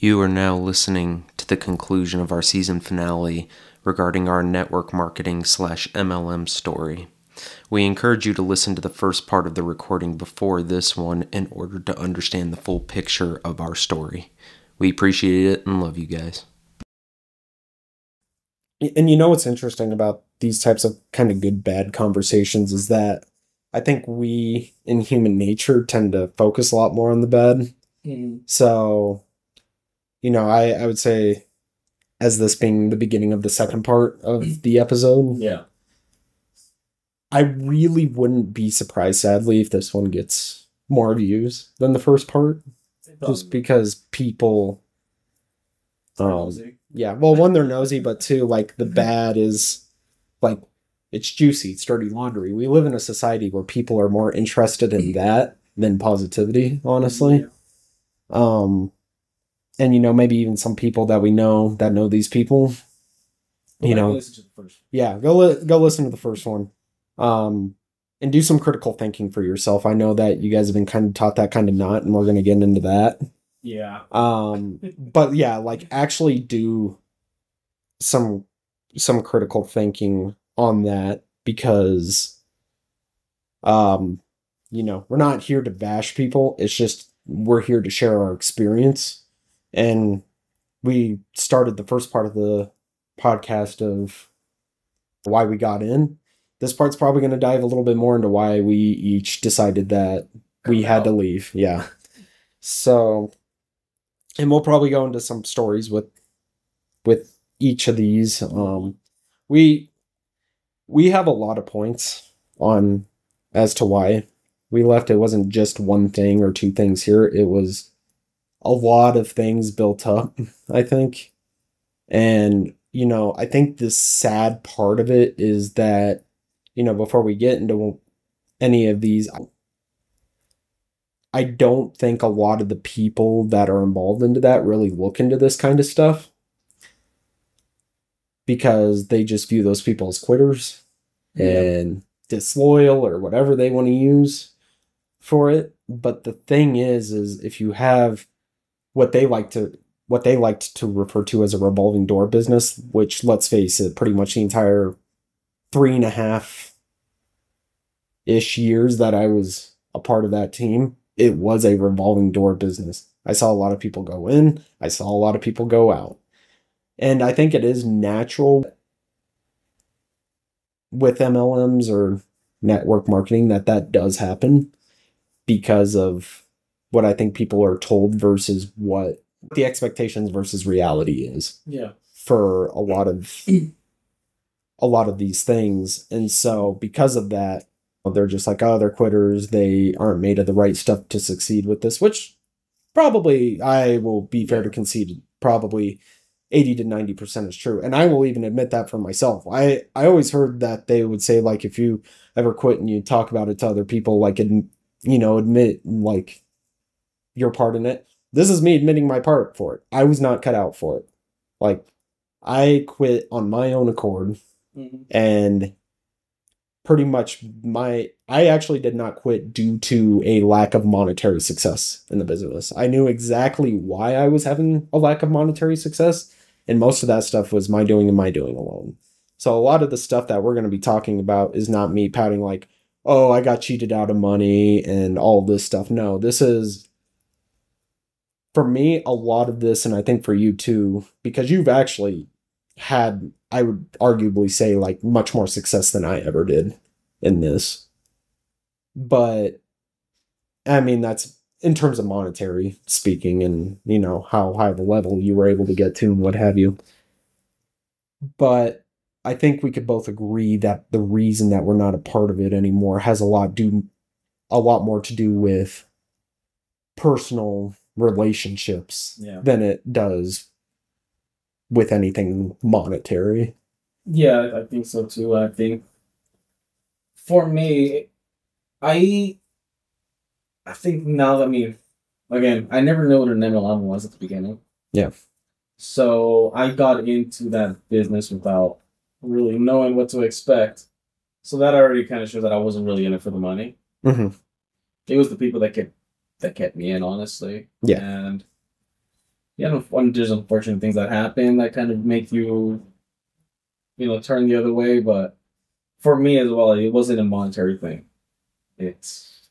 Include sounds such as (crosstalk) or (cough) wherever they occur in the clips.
You are now listening to the conclusion of our season finale regarding our network marketing slash MLM story. We encourage you to listen to the first part of the recording before this one in order to understand the full picture of our story. We appreciate it and love you guys. And you know what's interesting about these types of kind of good bad conversations is that I think we in human nature tend to focus a lot more on the bad. Mm. So, you know, I, I would say, as this being the beginning of the second part of the episode, Yeah. I really wouldn't be surprised, sadly, if this one gets more views than the first part, just because people. Um, yeah, well, one they're nosy, but two, like the bad is, like, it's juicy, it's dirty laundry. We live in a society where people are more interested in that than positivity, honestly. Um, and you know, maybe even some people that we know that know these people, you know, listen to the first. yeah, go li- go listen to the first one, um, and do some critical thinking for yourself. I know that you guys have been kind of taught that kind of not, and we're gonna get into that. Yeah. Um, but yeah, like actually do some some critical thinking on that because, um, you know, we're not here to bash people. It's just we're here to share our experience, and we started the first part of the podcast of why we got in. This part's probably going to dive a little bit more into why we each decided that we had to leave. Yeah. So, and we'll probably go into some stories with with each of these. Um, we we have a lot of points on as to why we left. It wasn't just one thing or two things here. It was a lot of things built up. (laughs) I think, and you know, I think the sad part of it is that you know before we get into any of these I don't think a lot of the people that are involved into that really look into this kind of stuff because they just view those people as quitters and disloyal or whatever they want to use for it. But the thing is, is if you have what they like to what they liked to refer to as a revolving door business, which let's face it, pretty much the entire three and a half ish years that I was a part of that team, it was a revolving door business. I saw a lot of people go in, I saw a lot of people go out. And I think it is natural with MLMs or network marketing that that does happen because of what I think people are told versus what the expectations versus reality is Yeah. for a lot of a lot of these things. And so because of that they're just like oh they're quitters. They aren't made of the right stuff to succeed with this which probably i will be fair to concede probably 80 to 90% is true. And i will even admit that for myself. I i always heard that they would say like if you ever quit and you talk about it to other people like you know admit like your part in it this is me admitting my part for it i was not cut out for it like i quit on my own accord Mhm. and pretty much my I actually did not quit due to a lack of monetary success in the business. I knew exactly why I was having a lack of monetary success and most of that stuff was my doing and my doing alone. So a lot of the stuff that we're going to be talking about is not me pouting like, "Oh, I got cheated out of money and all this stuff." No, this is for me a lot of this and I think for you too because you've actually had I would arguably say like much more success than I ever did in this. But I mean that's in terms of monetary speaking and you know how high of a level you were able to get to and what have you. But I think we could both agree that the reason that we're not a part of it anymore has a lot do a lot more to do with personal relationships Yeah. than it does with anything monetary. Yeah, I think so too. I think for me, I I think now that I mean again, I never knew what an MLM was at the beginning. Yeah. So I got into that business without really knowing what to expect. So that already kind of shows that I wasn't really in it for the money. Mm-hmm. It was the people that kept that kept me in, honestly. Yeah. And yeah, un- there's unfortunate things that happen that kind of make you, you know, turn the other way. But for me as well, it wasn't a monetary thing. It's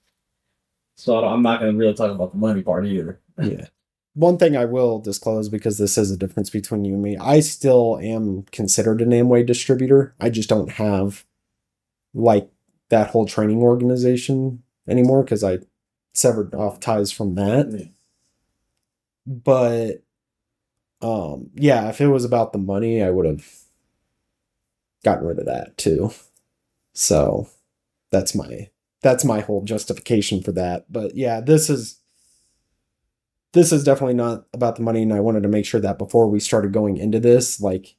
so I'm not going to really talk about the money part either. (laughs) yeah. One thing I will disclose because this is a difference between you and me. I still am considered an Amway distributor. I just don't have like that whole training organization anymore because I severed off ties from that. Yeah. But um yeah, if it was about the money, I would have gotten rid of that too. So that's my that's my whole justification for that. But yeah, this is this is definitely not about the money and I wanted to make sure that before we started going into this, like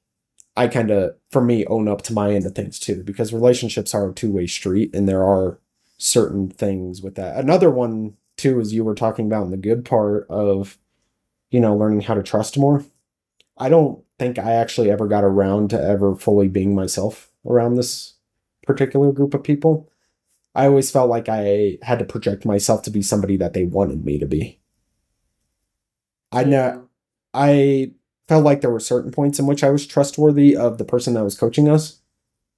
I kind of for me own up to my end of things too because relationships are a two-way street and there are certain things with that. Another one too is you were talking about in the good part of you know learning how to trust more. I don't think I actually ever got around to ever fully being myself around this particular group of people. I always felt like I had to project myself to be somebody that they wanted me to be. I know I felt like there were certain points in which I was trustworthy of the person that was coaching us,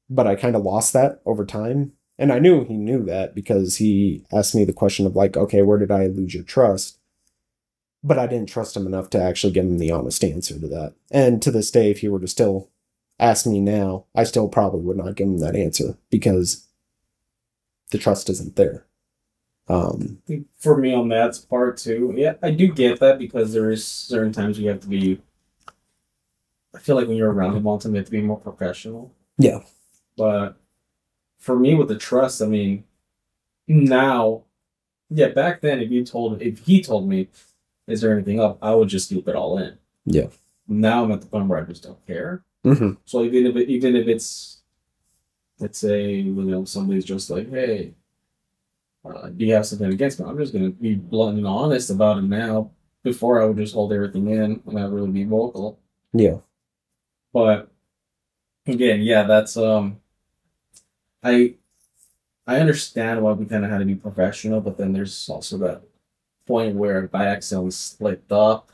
but I kind of lost that over time. And I knew he knew that because he asked me the question of like, okay, where did I lose your trust? But I didn't trust him enough to actually give him the honest answer to that. And to this day, if he were to still ask me now, I still probably would not give him that answer because the trust isn't there. Um, for me on that part too, yeah, I do get that because there is certain times you have to be. I feel like when you're around him all the time, you have to be more professional. Yeah. But for me, with the trust, I mean, now, yeah, back then, if you told, if he told me, is there anything up, I would just loop it all in. Yeah. Now I'm at the point where I just don't care. mhm. So even if it, even if it's, let's say, you know, somebody's just like, hey, uh, do you have something against me? I'm just gonna be blunt and honest about it now. Before I would just hold everything in and not really be vocal. Yeah. But again, yeah, that's um, I I understand why we kind of had to be professional, but then there's also that point where if I accidentally slipped up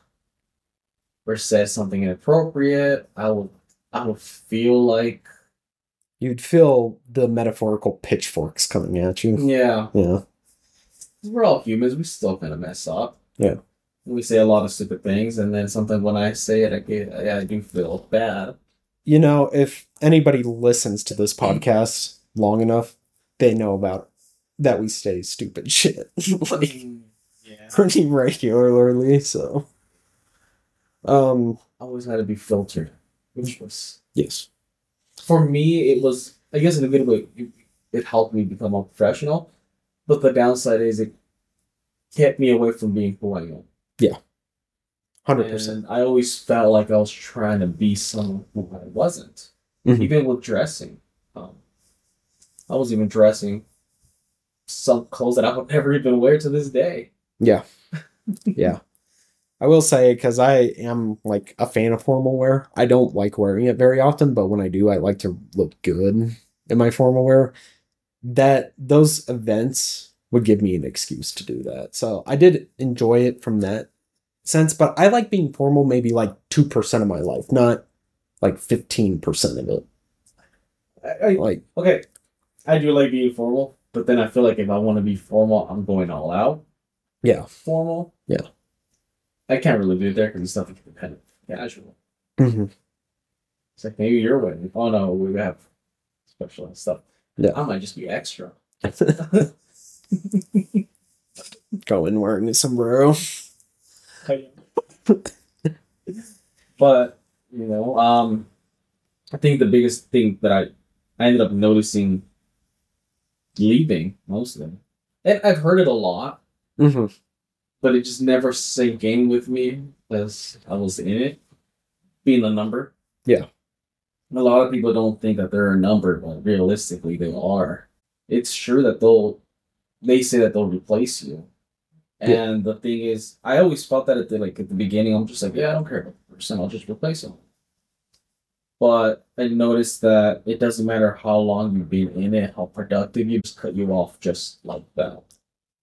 or said something inappropriate, I will I will feel like You'd feel the metaphorical pitchforks coming at you. yeah, yeah. we're all humans. We still kind of mess up. Yeah. We say a lot of stupid things, and then sometimes when I say it, I get I do feel bad. You know, if anybody listens to this podcast long enough, they know about that we say stupid (laughs) shit like (laughs) yeah. pretty regularly. So, um, always had to be filtered, which was yes, for me. It was, I guess, in a good way, it, it helped me become more professional. But the downside is it kept me away from being who I am. hundred percent. And I always felt like I was trying to be someone who I wasn't. Mhm. Even with dressing, um, I was even dressing some clothes that I would (laughs) never even wear to this day. Yeah, (laughs) yeah. I will say because I am like a fan of formal wear. I don't like wearing it very often, but when I do, I like to look good in my formal wear. That those events would give me an excuse to do that. So I did enjoy it from that sense, but I like being formal maybe like 2% of my life, not like 15% of it. I, Like, okay, I do like being formal, but then I feel like if I want to be formal, I'm going all out. yeah. Formal. Yeah. I can't really do it there because it's nothing of casual. Mhm. It's like maybe you're winning. Oh no, we have special stuff. Yeah. I might just be extra. (laughs) Going wearing a sombrero. (laughs) but you know, um, I think the biggest thing that I I ended up noticing leaving most of them, and I've heard it a lot, hmm but it just never sank in with me as I was in it, being a number. Yeah. A lot of people don't think that they're a number, but realistically they are. It's true that they'll they say that they'll replace you. Yeah. And the thing is, I always felt that at the like at the beginning, I'm just like, yeah, I don't care about the person, I'll just replace him. But I noticed that it doesn't matter how long you've been in it, how productive you just cut you off just like that.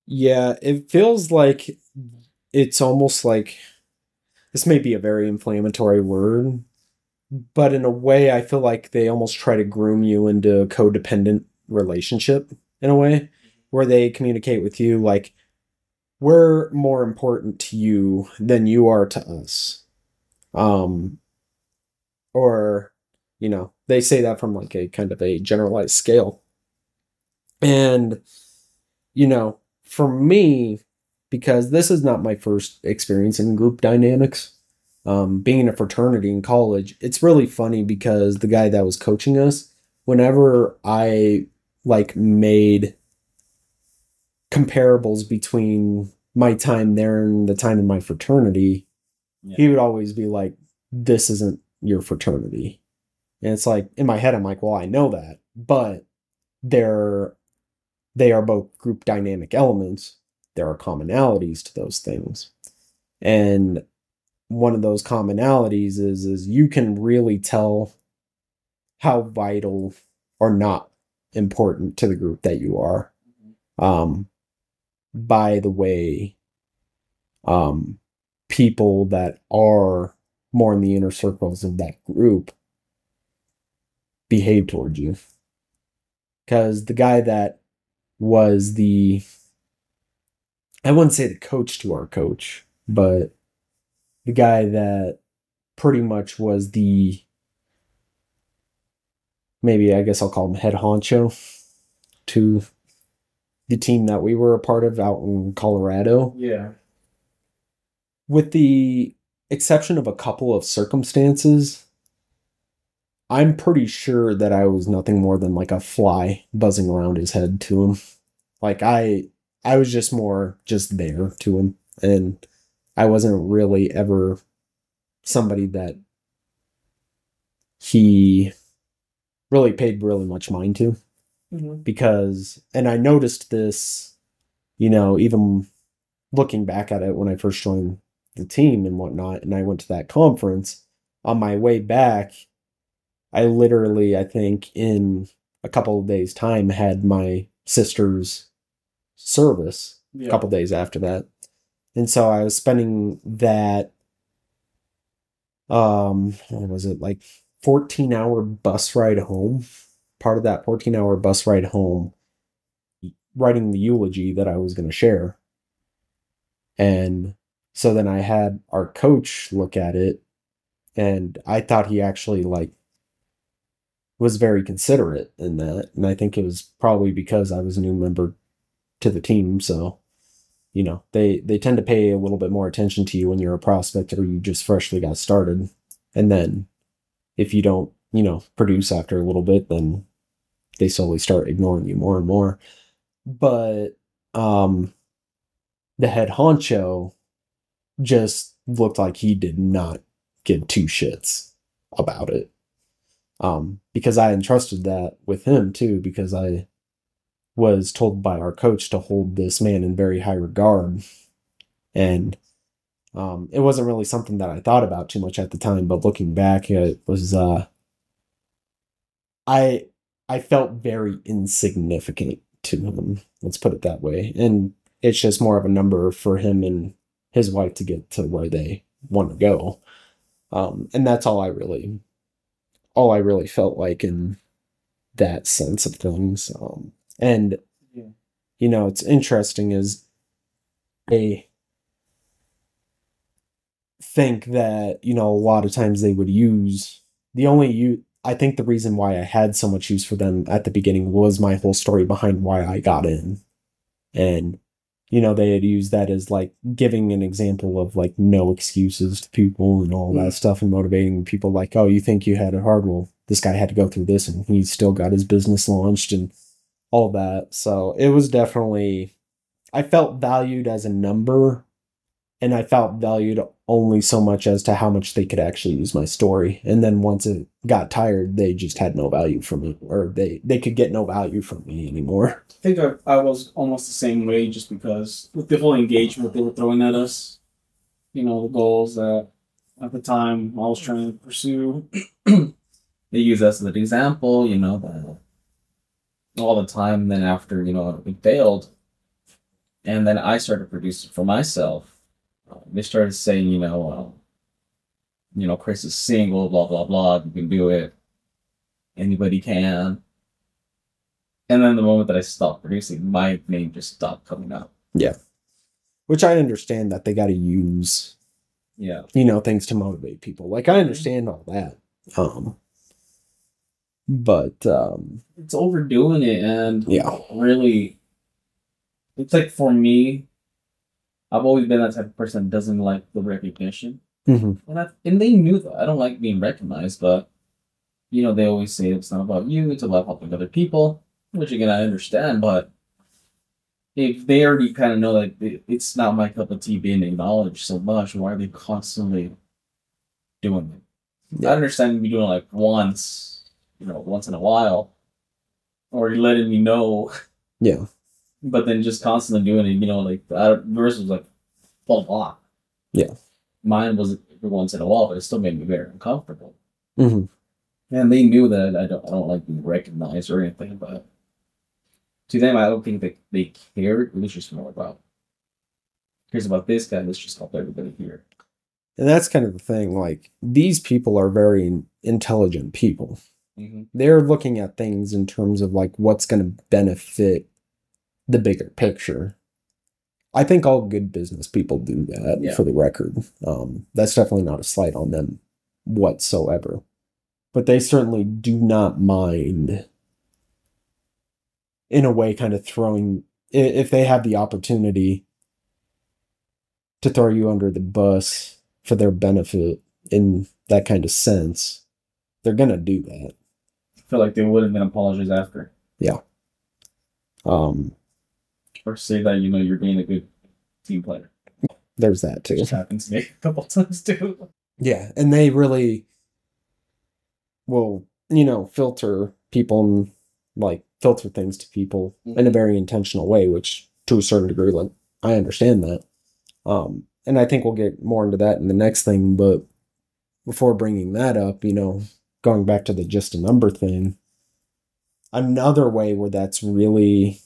Yeah, it feels like it's almost like this may be a very inflammatory word, but in a way, I feel like they almost try to groom you into a codependent relationship in a way where they communicate with you like, we're more important to you than you are to us. Um, or, you know, they say that from like a kind of a generalized scale. And, you know, for me, because this is not my first experience in group dynamics, um, being in a fraternity in college, it's really funny because the guy that was coaching us, whenever I like made comparables between my time there and the time in my fraternity, Yeah. he would always be like, This isn't your fraternity. And it's like in my head, I'm like, well, I know that, but they're they are both group dynamic elements. There are commonalities to those things. And one of those commonalities is is you can really tell how vital or not important to the group that you are um by the way um people that are more in the inner circles of that group behave towards you because the guy that was the i wouldn't say the coach to our coach but the guy that pretty much was the maybe i guess i'll call him head honcho to the team that we were a part of out in colorado Yeah. with the exception of a couple of circumstances, I'm pretty sure that I was nothing more than like a fly buzzing around his head to him. Like I I was just more just there to him and I wasn't really ever somebody that he really paid really much mind to mm-hmm. because and I noticed this, you know, even looking back at it when I first joined the team and whatnot, and I went to that conference. On my way back, I literally, I think, in a couple of days' time, had my sister's service Yeah. a couple days after that. And so I was spending that um what was it like 14 hour bus ride home part of that 14 hour bus ride home writing the eulogy that I was going to share and so then I had our coach look at it and I thought he actually like was very considerate in that and I think it was probably because I was a new member to the team so you know they they tend to pay a little bit more attention to you when you're a prospect or you just freshly got started. And then if you don't you know produce after a little bit then they slowly start ignoring you more and more. But um the head honcho just looked like he did not give two shits about it. Um because i entrusted that with him too because i was told by our coach to hold this man in very high regard. And um it wasn't really something that i thought about too much at the time but looking back it was uh i i felt very insignificant to him. Let's put it that way. And it's just more of a number for him and his wife to get to where they want to go. Um and that's all i really all i really felt like in that sense of things. Um and Yeah. you know it's interesting is a think that you know a lot of times they would use the only you i think the reason why i had so much use for them at the beginning was my whole story behind why i got in. And you know they had used that as like giving an example of like no excuses to people and all that mm. stuff and motivating people like oh you think you had it hard? Well this guy had to go through this and he still got his business launched and all that. So it was definitely i felt valued as a number and i felt valued only so much as to how much they could actually use my story and then once it got tired they just had no value from me or they they could get no value from me anymore I think I, I was almost the same way just because with the whole engagement they were throwing at us, you know, the goals that at the time I was trying to pursue. (clears throat) they use us as an example, you know, all the time. Then after, you know, it failed. And then I started producing for myself. They started saying, you know, uh, you know, Chris is single, blah blah blah. You can do it. Anybody can. And then the moment that I stopped producing, my name just stopped coming up. Yeah, which I understand that they got to use, Yeah. you know, things to motivate people. Like I understand all that. Um, but um, It's overdoing it and yeah, really it's like for me, I've always been that type of person that doesn't like the recognition. hmm And I, and they knew that. I don't like being recognized, but you know, they always say it's not about you, it's about helping other people, which again I understand, but if they already kind of know that it- it's not my cup of tea being acknowledged so much, why are they constantly doing it? Yeah. I understand you doing it like once, you know, once in a while, or you're letting me know, yeah, but then just constantly doing it, you know, like that yours was like full block. Yeah. Mine was every once in a while, but it still made me very uncomfortable. hmm And they knew that I don't I don't like being recognized or anything, but to them I don't think they, they cared. It was just more about here's about this guy, let's just help everybody here. and that's kind of the thing. Like these people are very intelligent people. Mm-hmm. they're looking at things in terms of like what's going to benefit the bigger picture. I think all good business people do that Yeah. for the record. Um, that's definitely not a slight on them whatsoever. But they certainly do not mind, in a way, kind of throwing, if they have the opportunity to throw you under the bus for their benefit in that kind of sense, they're going to do that. I feel like they would have been apologize after. Yeah. Um, Or say that, you know, you're being a good team player. there's that too. Which happens to me a couple times too. Yeah, and they really will, you know, filter people and like filter things to people in a very intentional way, which to a certain degree, like I understand that. Um, and I think we'll get more into that in the next thing, but before bringing that up, you know, going back to the just a number thing, another way where that's really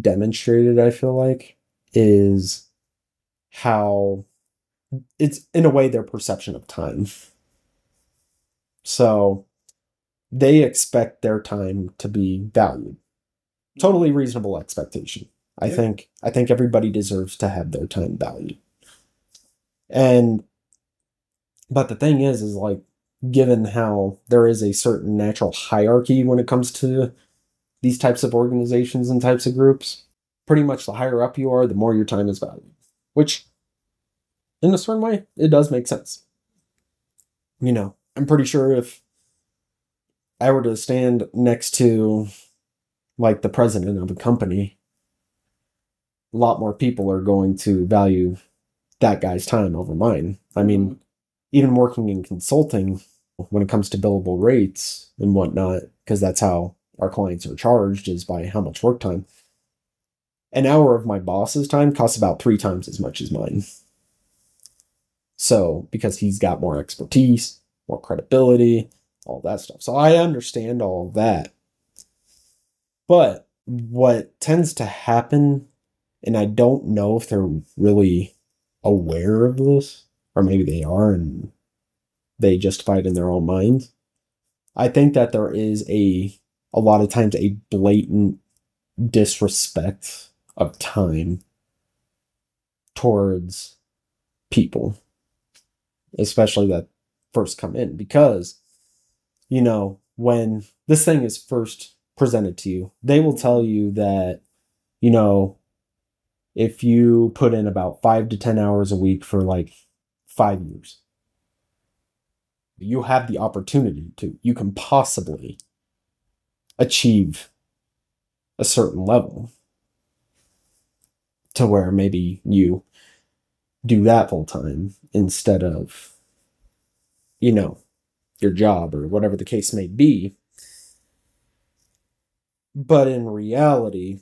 demonstrated, I feel like, is how it's in a way their perception of time. So they expect their time to be valued. Totally reasonable expectation. I Yeah. think I think everybody deserves to have their time valued. And but the thing is is like given how there is a certain natural hierarchy when it comes to these types of organizations and types of groups, pretty much the higher up you are, the more your time is valued. Which in a certain way, it does make sense. You know, I'm pretty sure if I were to stand next to like the president of a company, a lot more people are going to value that guy's time over mine. I mean, mm-hmm. even working in consulting, when it comes to billable rates and whatnot, because that's how our clients are charged is by how much work time. An hour of my boss's time costs about three times as much as mine. So, because he's got more expertise, more credibility, all that stuff. So, I understand all that. But what tends to happen, and I don't know if they're really aware of this, or maybe they are and they justify it in their own minds. I think that there is a a lot of times a blatant disrespect of time towards people especially that first come in. Because you know when this thing is first presented to you they will tell you that you know if you put in about 5 to 10 hours a week for like 5 years you have the opportunity to you can possibly achieve a certain level to where maybe you do that full time instead of you know your job or whatever the case may be. But in reality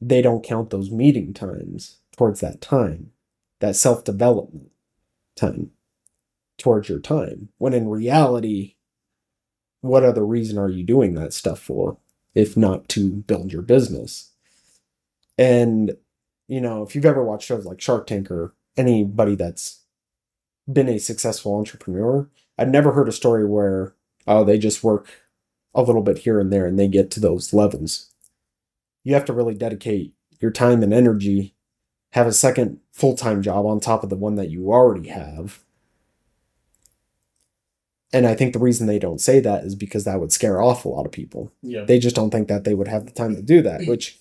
they don't count those meeting times towards that time that self-development time towards your time. When in reality what other reason are you doing that stuff for if not to build your business and you know if you've ever watched shows like shark tank or anybody that's been a successful entrepreneur, I've never heard a story where oh they just work a little bit here and there and they get to those levels. You have to really dedicate your time and energy, have a second full-time job on top of the one that you already have. And I think the reason they don't say that is because that would scare off a lot of people. Yeah. they just don't think that they would have the time to do that (clears throat) which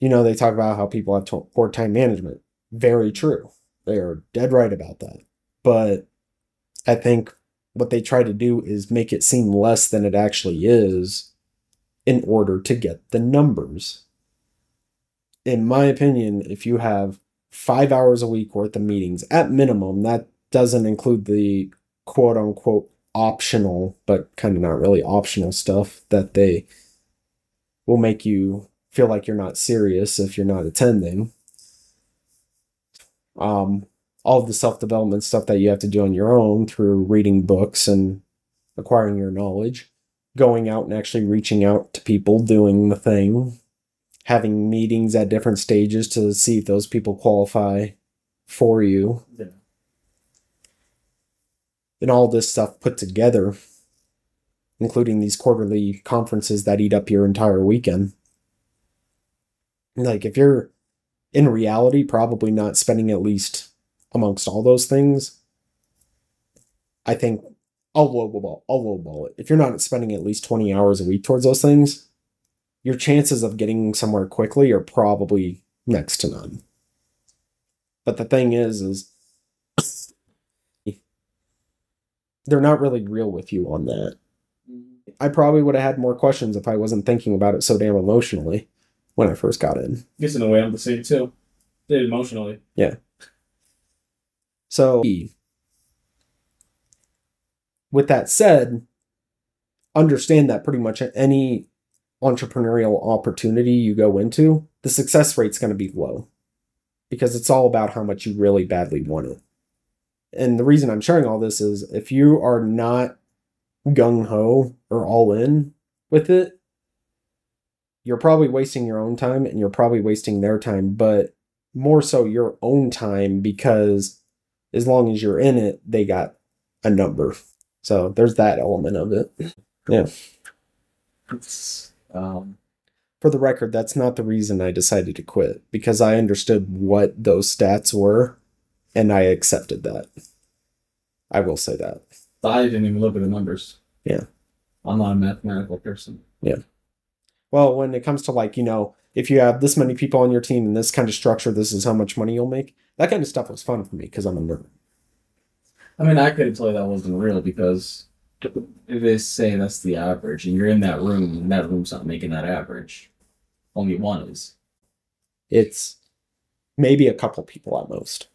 you know they talk about how people have to- poor time management. Very true. They are dead right about that. But i think what they try to do is make it seem less than it actually is in order to get the numbers. In my opinion if you have five hours a week worth of meetings at minimum that doesn't include the quote unquote optional but kind of not really optional stuff that they will make you feel like you're not serious if you're not attending um all the self-development stuff that you have to do on your own through reading books and acquiring your knowledge going out and actually reaching out to people doing the thing having meetings at different stages to see if those people qualify for you Yeah. And all this stuff put together, including these quarterly conferences that eat up your entire weekend. Like, if you're in reality probably not spending at least amongst all those things, I think I'll lowball, I'll lowball it. If you're not spending at least 20 hours a week towards those things, your chances of getting somewhere quickly are probably next to none. But the thing is, is they're not really real with you on that. Mm-hmm. I probably would have had more questions if I wasn't thinking about it so damn emotionally when I first got in. Guess in a way I'm the same too. Did emotionally. Yeah. So, with that said, understand that pretty much any entrepreneurial opportunity you go into, the success rate's going to be low because it's all about how much you really badly want it. And the reason I'm sharing all this is if you are not gung ho or all in with it, you're probably wasting your own time and you're probably wasting their time, but more so your own time because as long as you're in it, they got a number. So there's that element of it. Yeah. um, For the record, that's not the reason I decided to quit because I understood what those stats were and I accepted that. I will say that. I didn't even look at the numbers. Yeah. I'm not a mathematical person. Yeah. Well, when it comes to like, you know, if you have this many people on your team and this kind of structure, this is how much money you'll make. That kind of stuff was fun for me because I'm a nerd. I mean, I couldn't tell you that wasn't real because if they say that's the average and you're in that room and that room's not making that average, only one is. It's maybe a couple people at most.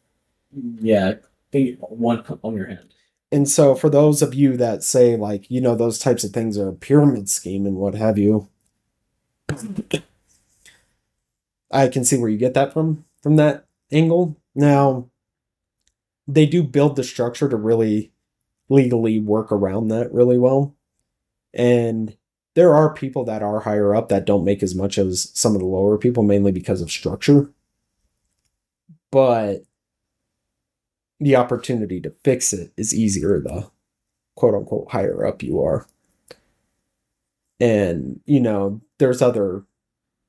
Yeah, one on your hand. And so, for those of you that say, like, you know, those types of things are a pyramid scheme and what have you, (coughs) I can see where you get that from, from that angle. Now, they do build the structure to really legally work around that really well. And there are people that are higher up that don't make as much as some of the lower people, mainly because of structure. But the opportunity to fix it is easier the quote unquote higher up you are. And, you know, there's other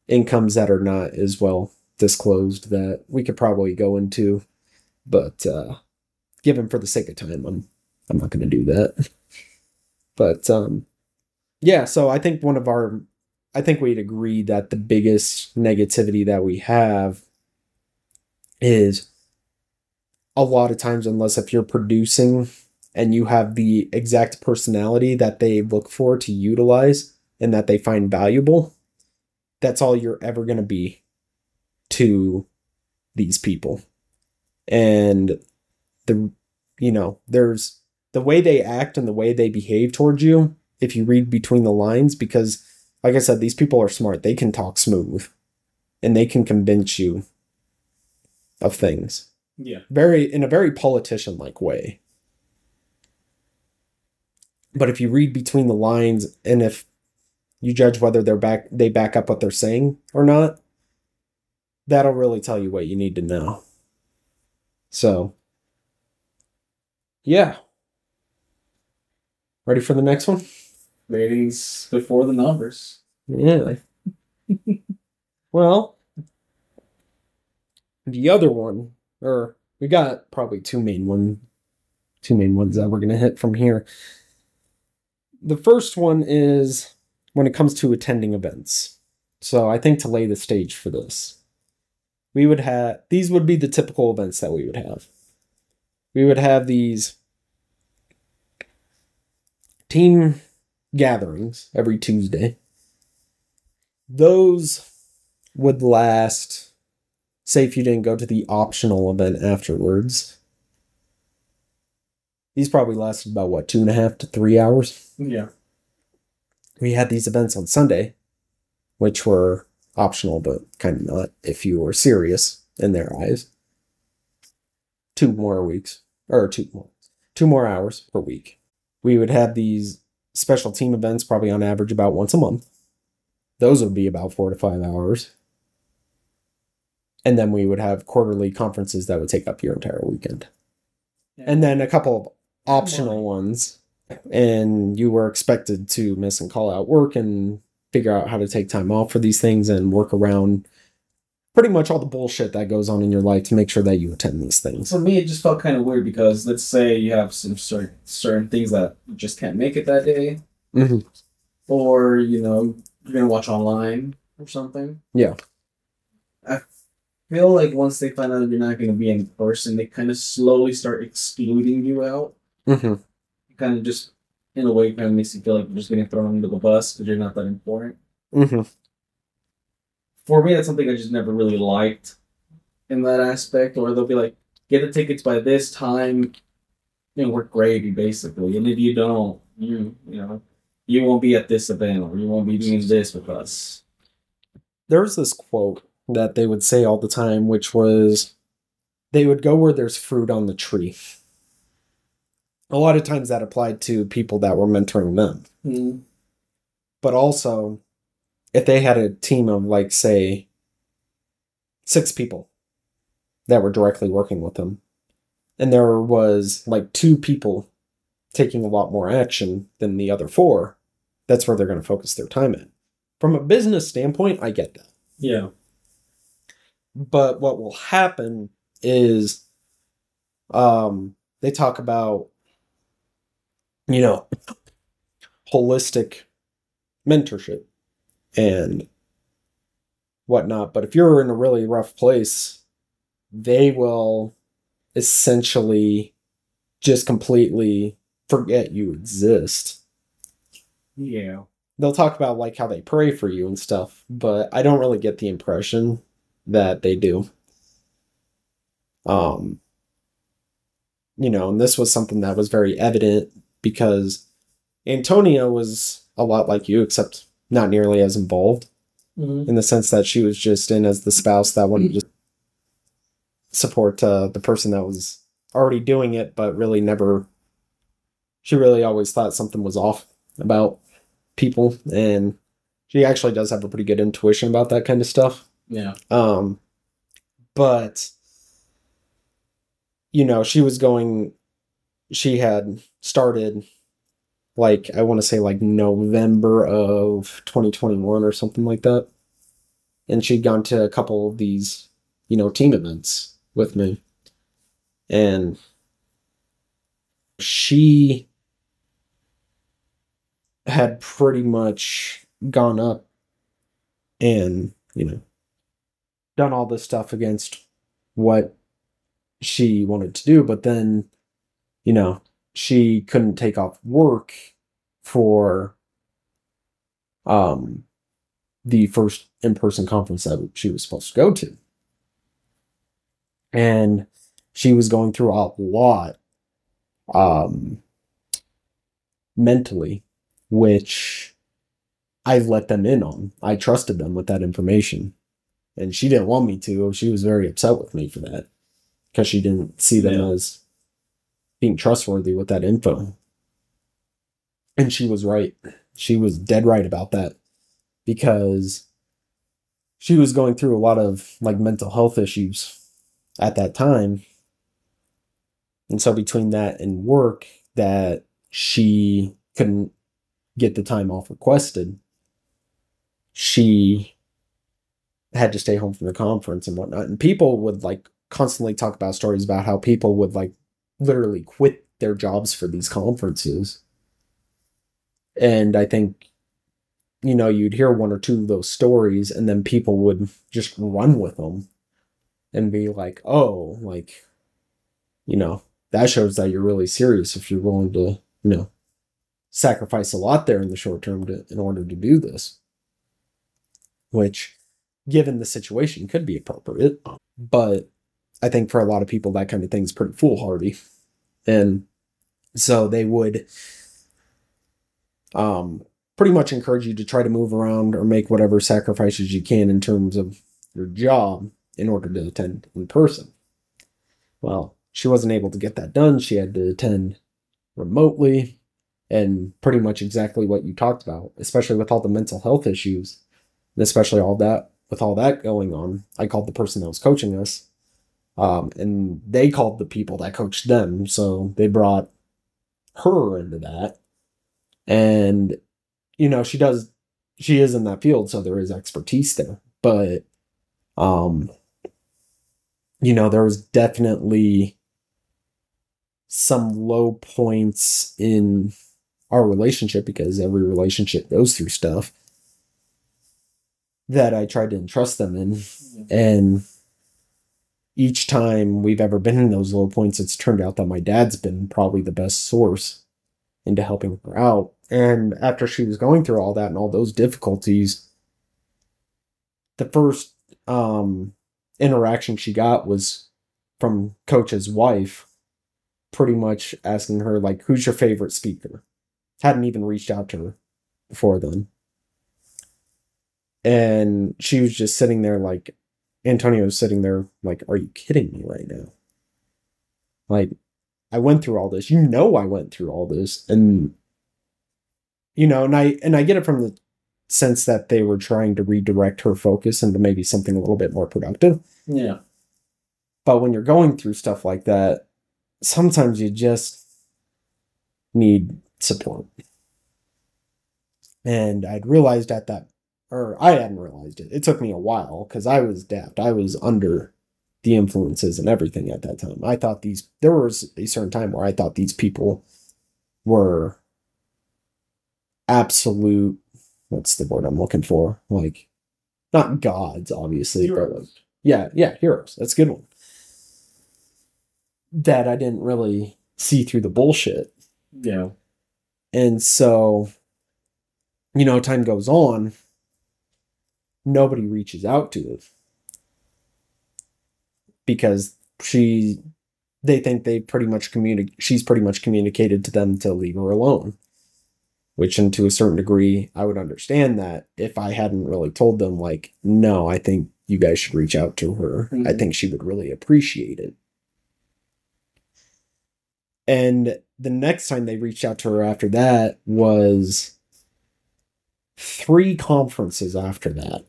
incomes that are not as well disclosed that we could probably go into. But uh given for the sake of time, I'm I'm not gonna do that. (laughs) But um yeah, so I think one of our I think we'd agree that the biggest negativity that we have is a lot of times unless if you're producing and you have the exact personality that they look for to utilize and that they find valuable that's all you're ever going to be to these people. And the you know there's the way they act and the way they behave towards you if you read between the lines because like i said these people are smart. They can talk smooth and they can convince you of things Yeah. very in a very politician like way but if you read between the lines and if you judge whether they're back they back up what they're saying or not that'll really tell you what you need to know so yeah. Ready for the next one? Ratings before the numbers. Yeah. (laughs) well, the other one, or we got probably two main one, two main ones that we're gonna hit from here. The first one is when it comes to attending events. So I think to lay the stage for this, we would have these would be the typical events that we would have. We would have these team gatherings every Tuesday. Those would last, say, if you didn't go to the optional event afterwards. These probably lasted about what, two and a half to three hours? Yeah. We had these events on Sunday, which were optional, but kind of not if you were serious in their eyes. Two more weeks, or two more, two more hours per week. We would have these special team events probably on average about once a month. Those would be about four to five hours. And then we would have quarterly conferences that would take up your entire weekend. And then a couple of optional ones. And you were expected to miss and call out work and figure out how to take time off for these things and work around pretty much all the bullshit that goes on in your life to make sure that you attend these things. For me, it just felt kind of weird because let's say you have some certain certain things that you just can't make it that day, Mhm. or you know you're gonna watch online or something. Yeah. I feel like once they find out you're not gonna be in person, they kind of slowly start excluding you out. Mm-hmm. Kind of just in a way, kind of makes you feel like you're just getting thrown under the bus because you're not that important. Mm-hmm. for me, that's something I just never really liked in that aspect. Or they'll be like, get the tickets by this time, you know, we're gravy basically. And if you don't, you you know, you won't be at this event or you won't be doing this with us. There's this quote that they would say all the time, which was they would go where there's fruit on the tree. A lot of times that applied to people that were mentoring them. Mm-hmm. but also if they had a team of like say six people that were directly working with them and there was like two people taking a lot more action than the other four that's where they're going to focus their time in from a business standpoint i get that Yeah. But what will happen is um they talk about you know holistic mentorship and whatnot but if you're in a really rough place they will essentially just completely forget you exist Yeah. they'll talk about like how they pray for you and stuff, but I don't really get the impression that they do. Um you know, and this was something that was very evident because Antonia was a lot like you except not nearly as involved Mm-hmm. in the sense that she was just in as the spouse that wanted to support uh, the person that was already doing it, but really never. She really always thought something was off about people, and she actually does have a pretty good intuition about that kind of stuff. Yeah. Um, but you know, she was going. She had started, like I want to say, like November of 2021 or something like that, and she'd gone to a couple of these, you know, team events with me, and she had pretty much gone up and you know done all this stuff against what she wanted to do but then you know she couldn't take off work for um the first in-person conference that she was supposed to go to and she was going through a lot um mentally which I've let them in on. I trusted them with that information. And she didn't want me to. She was very upset with me for that because she didn't see them Yeah. as being trustworthy with that info. And she was right. She was dead right about that because she was going through a lot of like mental health issues at that time. And so between that and work that she couldn't get the time off requested, she had to stay home from the conference and whatnot. And people would like constantly talk about stories about how people would like literally quit their jobs for these conferences. And I think, you know, you'd hear one or two of those stories and then people would just run with them and be like, oh, like, you know, that shows that you're really serious if you're willing to, you know, sacrifice a lot there in the short term to, in order to do this. Which, given the situation, could be appropriate. But I think for a lot of people, that kind of thing is pretty foolhardy. And so they would um, pretty much encourage you to try to move around or make whatever sacrifices you can in terms of your job in order to attend in person. Well, she wasn't able to get that done. She had to attend remotely and pretty much exactly what you talked about, especially with all the mental health issues, and especially all that with all that going on. I called the person that was coaching us, um, and they called the people that coached them. So they brought her into that, and you know she does, she is in that field, so there is expertise there, but um you know, there was definitely some low points in our relationship because every relationship goes through stuff that I tried to entrust them in. And each time we've ever been in those low points, it's turned out that my dad's been probably the best source into helping her out. And after she was going through all that and all those difficulties, the first um interaction she got was from coach's wife pretty much asking her like who's your favorite speaker hadn't even reached out to her before then and she was just sitting there like antonia was sitting there like are you kidding me right now like i went through all this you know i went through all this and you know and i and i get it from the sense that they were trying to redirect her focus into maybe something a little bit more productive. Yeah. But when you're going through stuff like that, sometimes you just need support. And I'd realized at that, or I hadn't realized it. It took me a while because I was daft. I was under the influences and everything at that time. I thought these, there was a certain time where I thought these people were absolute what's the word I'm looking for? Like, not gods, obviously, heroes. but like, yeah, yeah, heroes. That's a good one. That I didn't really see through the bullshit. Yeah. And so, you know, time goes on, nobody reaches out to it because she they think they pretty much communicate she's pretty much communicated to them to leave her alone which and to a certain degree i would understand that if i hadn't really told them like no i think you guys should reach out to her mm-hmm. i think she would really appreciate it and the next time they reached out to her after that was three conferences after that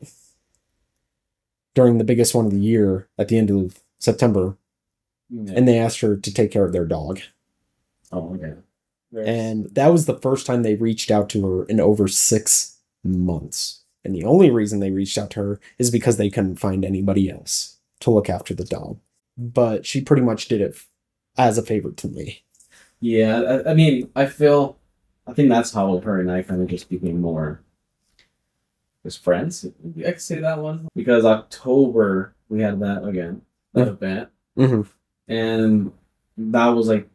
during the biggest one of the year at the end of september yeah. and they asked her to take care of their dog oh okay and that was the first time they reached out to her in over six months. And the only reason they reached out to her is because they couldn't find anybody else to look after the dog. But she pretty much did it as a favor to me. Yeah, I, I mean, I feel, I think that's how her and I kind of just became more as friends. I can say that one because October we had that again, that mm-hmm. event, mm-hmm. and that was like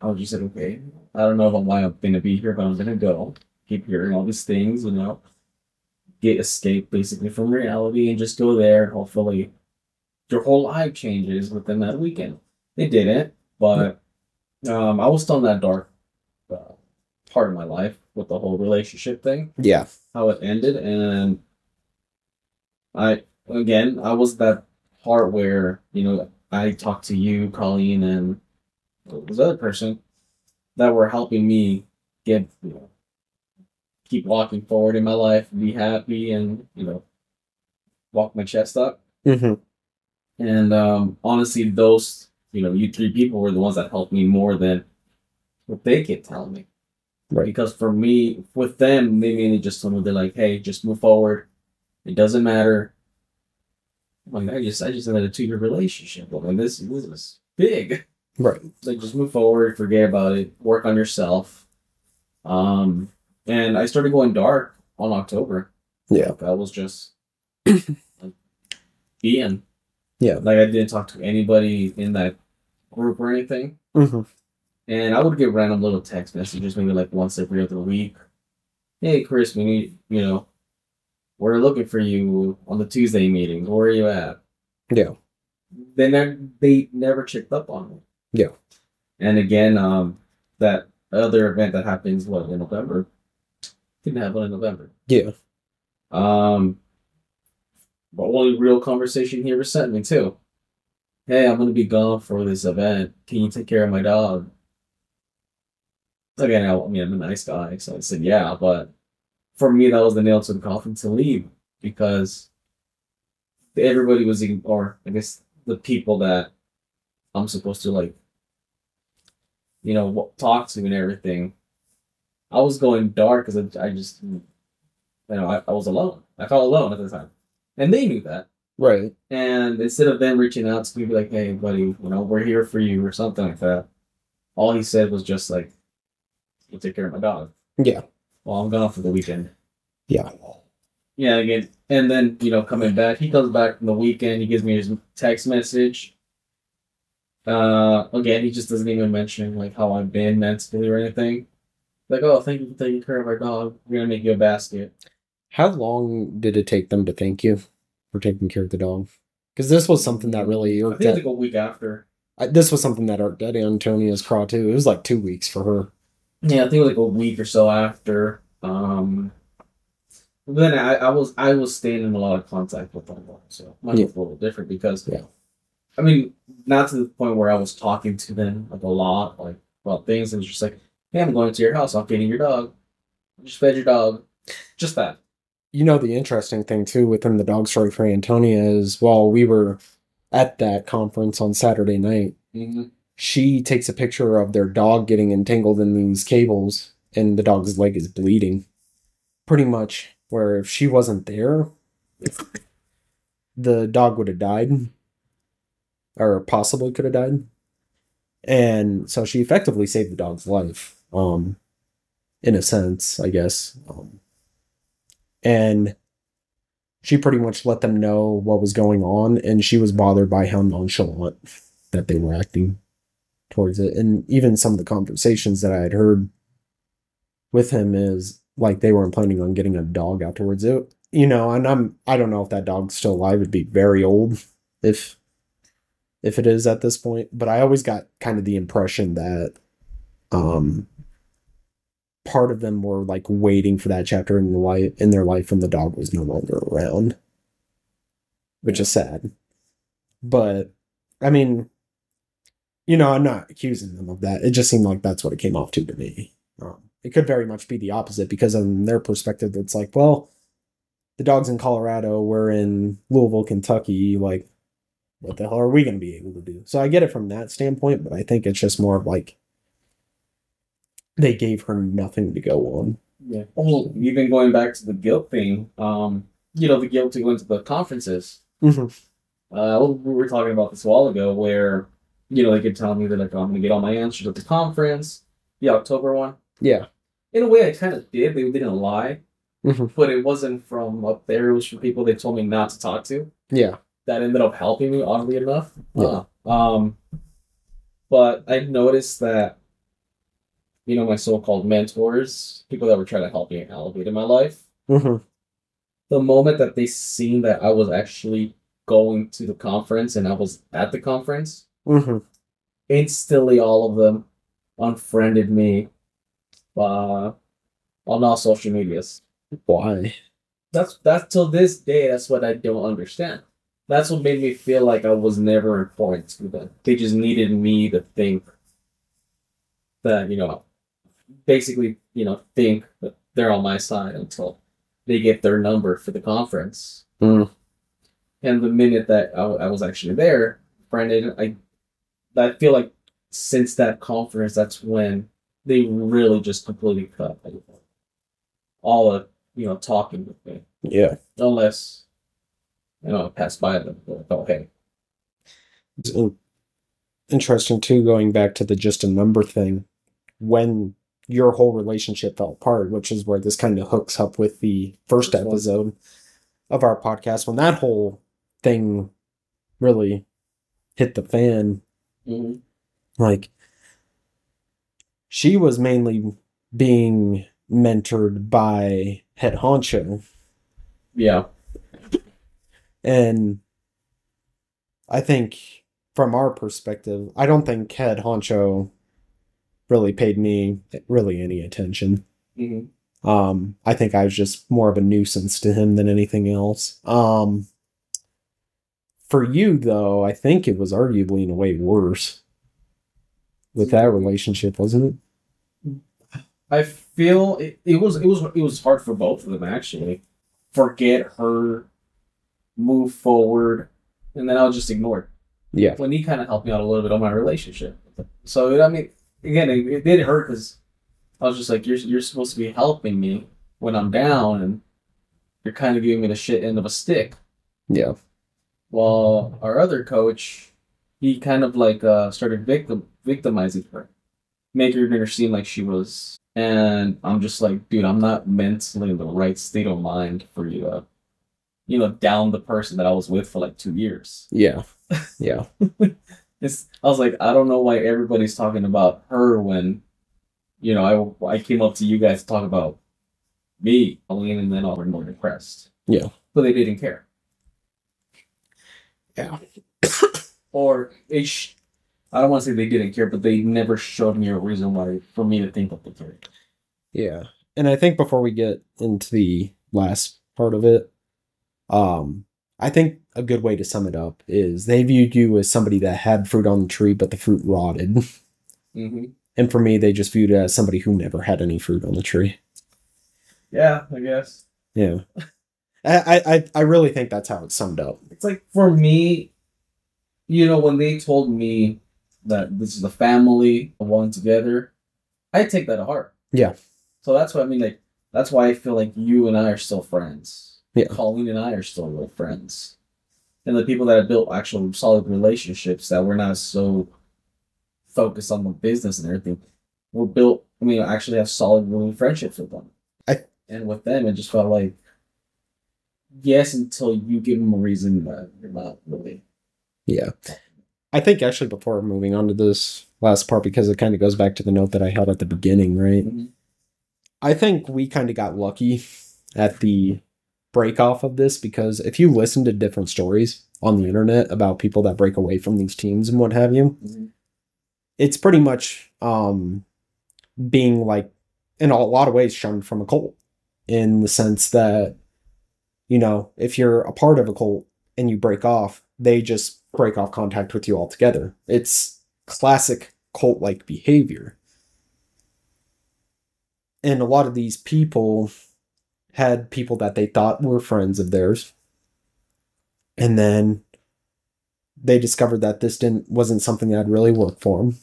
I was just like, okay, I don't know why I'm gonna be here, but I'm gonna go. Keep hearing all these things, you know, get escape basically from reality and just go there. Hopefully, your whole life changes within that weekend. They didn't, but um, I was still in that dark uh, part of my life with the whole relationship thing. Yeah, how it ended, and I again, I was that part where you know I talked to you, Colleen, and this other person that were helping me get you know keep walking forward in my life, be happy, and you know walk my chest up. Mm-hmm. And um, honestly, those you know, you three people were the ones that helped me more than what they kept tell me. Right. Because for me, with them, they mainly just told me they're like, "Hey, just move forward. It doesn't matter." Like I just, I just ended a two year relationship. Mean, this, this is big. Right. Like, just move forward, forget about it, work on yourself. Um, and I started going dark on October. Yeah. Like, I was just (coughs) like, being. Yeah. Like I didn't talk to anybody in that group or anything. Mm-hmm. And I would get random little text messages, maybe like once every other week. Hey, Chris, we need, you know, we're looking for you on the Tuesday meeting. Where are you at? Yeah. They never, they never checked up on me. Yeah. And again, um, that other event that happens what in November didn't happen in November. Yeah. Um, the only real conversation he ever sent me too. Hey, I'm gonna be gone for this event. Can you take care of my dog? Again, I, I mean, I'm a nice guy, so I said yeah. But for me, that was the nail to the coffin to leave because everybody was, or I guess the people that I'm supposed to like, you know, talk to and everything. I was going dark because I, I just, you know, I, I was alone. I felt alone at the time, and they knew that. Right. And instead of them reaching out to me, be like, "Hey, buddy, you know, we're here for you" or something like that, all he said was just like, "You take care of my dog." Yeah. Well, I'm gone for the weekend. Yeah. Yeah, again, and then you know, coming back, he comes back from the weekend. He gives me his text message. Uh, again, he just doesn't even mention like how I've been mentally or anything. Like, oh, thank you for taking care of our dog. We're gonna make you a basket. How long did it take them to thank you for taking care of the dog? Because this was something that really I think it was at, like a week after. I- this was something that irked at Antonia's craw too. It was like two weeks for her. Yeah, I think it was like a week or so after. Um, but then I, I was I was staying in a lot of contact with them, so mine was a little different because Yeah. I mean, not to the point where I was talking to them like a lot, like about things. It was just like, hey, I'm going to your house. I'm feeding your dog. Just fed your dog. Just that. You know the interesting thing too within the dog story for Antonia is while we were at that conference on Saturday night, Mm-hmm. She takes a picture of their dog getting entangled in these cables and the dog's leg is bleeding. Pretty much where if she wasn't there, the dog would have died. Or possibly could have died. And so she effectively saved the dog's life. Um in a sense, I guess. Um and she pretty much let them know what was going on and she was bothered by how nonchalant that they were acting towards it. And even some of the conversations that i had heard with him is like they weren't planning on getting a dog afterwards it. You know and i'm i don't know if that dog's still alive. It'd be very old if if it is at this point. But i always got kind of the impression that um part of them were like waiting for that chapter in the life in their life when the dog was no longer around which is sad. But i mean you know i'm not accusing them of that it just seemed like that's what it came off to to me um, it could very much be the opposite because on their perspective it's like well the dog's in colorado we're in louisville kentucky like what the hell are we going to be able to do so i get it from that standpoint but i think it's just more of like they gave her nothing to go on Yeah. Well, even going back to the guilt thing, um, you know, the guilt to go into the conferences. mm-hmm. Uh, we were talking about this a while ago, where you know they could tell me that like, oh, I'm gonna get all my answers at the conference, the October one. yeah In a way, I kind of did. They didn't lie, Mhm. but it wasn't from up there. It was from people they told me not to talk to. yeah That ended up helping me, oddly enough. Yeah. Uh, um, but I noticed that, you know, my so-called mentors, people that were trying to help me elevate in my life, mm-hmm. the moment that they seen that I was actually going to the conference and I was at the conference, Mm-hmm. instantly all of them unfriended me uh, on all social medias. why That's that's till this day. That's what I don't understand. That's what made me feel like I was never important to them. They just needed me to think that you know, basically you know, think that they're on my side until they get their number for the conference. Mm. And the minute that I, I was actually there, Brandon, I I feel like since that conference, that's when they really just completely cut like, all of you know talking with me, Yeah. unless you know I passed by them. But, oh hey, It's interesting too, going back to the just a number thing. When your whole relationship fell apart, which is where this kind of hooks up with the first episode of our podcast, when that whole thing really hit the fan, Mhm. like she was mainly being mentored by head honcho yeah, and i think from our perspective i don't think head honcho really paid me really any attention Mhm. um i think i was just more of a nuisance to him than anything else um for you though i think it was arguably in a way worse with that relationship wasn't it I feel it, it was it was it was hard for both of them actually. Forget her, move forward, and then I'll just ignore it. yeah when he kind of helped me out a little bit on my relationship. So I mean, again, it, it did hurt because I was just like, you're you're supposed to be helping me when I'm down, and you're kind of giving me the shit end of a stick. yeah While our other coach, he kind of like uh, started victim victimizing her, making her seem like she was. And I'm just like, dude, I'm not mentally in the right state of mind for you to, you know, down the person that I was with for like two years. yeah (laughs) yeah It's, I was like, I don't know why everybody's talking about her when, you know, I, I came up to you guys to talk about me, Colleen, and then all were more depressed. Yeah. But they didn't care. Yeah. (coughs) or they sh- I don't want to say they didn't care, but they never showed me a reason why for me to think that they cared. Yeah. And I think before we get into the last part of it, um, I think a good way to sum it up is they viewed you as somebody that had fruit on the tree, but the fruit rotted. Mm-hmm. And for me, they just viewed it as somebody who never had any fruit on the tree. Yeah, I guess. Yeah. (laughs) I, I, I really think that's how it's summed up. it's like for me, you know, when they told me that this is a family, of one together, I take that to heart. Yeah. So that's what I mean. Like that's why I feel like you and I are still friends. Yeah. Colleen and I are still real friends, and the people that have built actual solid relationships that we're not so focused on the business and everything, we're built. I mean, actually have solid, real friendships with them. I- and with them, it just felt like yes, until you give them a reason that you're not really. Yeah. I think actually before moving on to this last part, because it kind of goes back to the note that I held at the beginning, right? Mhm. I think we kind of got lucky at the break off of this because if you listen to different stories on the internet about people that break away from these teams and what have you, Mhm. it's pretty much um, being like, in a lot of ways, shunned from a cult in the sense that, you know, if you're a part of a cult and you break off, they just break off contact with you altogether. It's classic cult like behavior. And a lot of these people had people that they thought were friends of theirs. And then they discovered that this didn't wasn't something that really worked for them.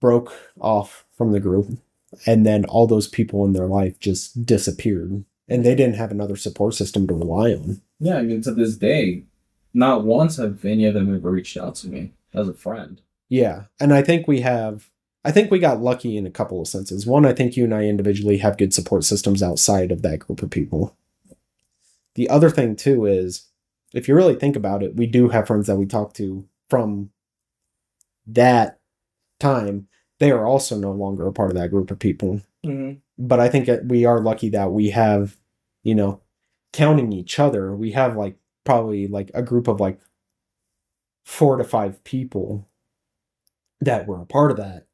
Broke off from the group, and then all those people in their life just disappeared, and they didn't have another support system to rely on. Yeah, I mean, to this day, not once have any of them ever reached out to me as a friend. Yeah, and I think we have. I think we got lucky in a couple of senses. One, I think you and I individually have good support systems outside of that group of people. The other thing too is, if you really think about it, we do have friends that we talk to from that time. They are also no longer a part of that group of people. Mm-hmm. But I think we are lucky that we have, you know, counting each other, we have like probably like a group of like four to five people that were a part of that.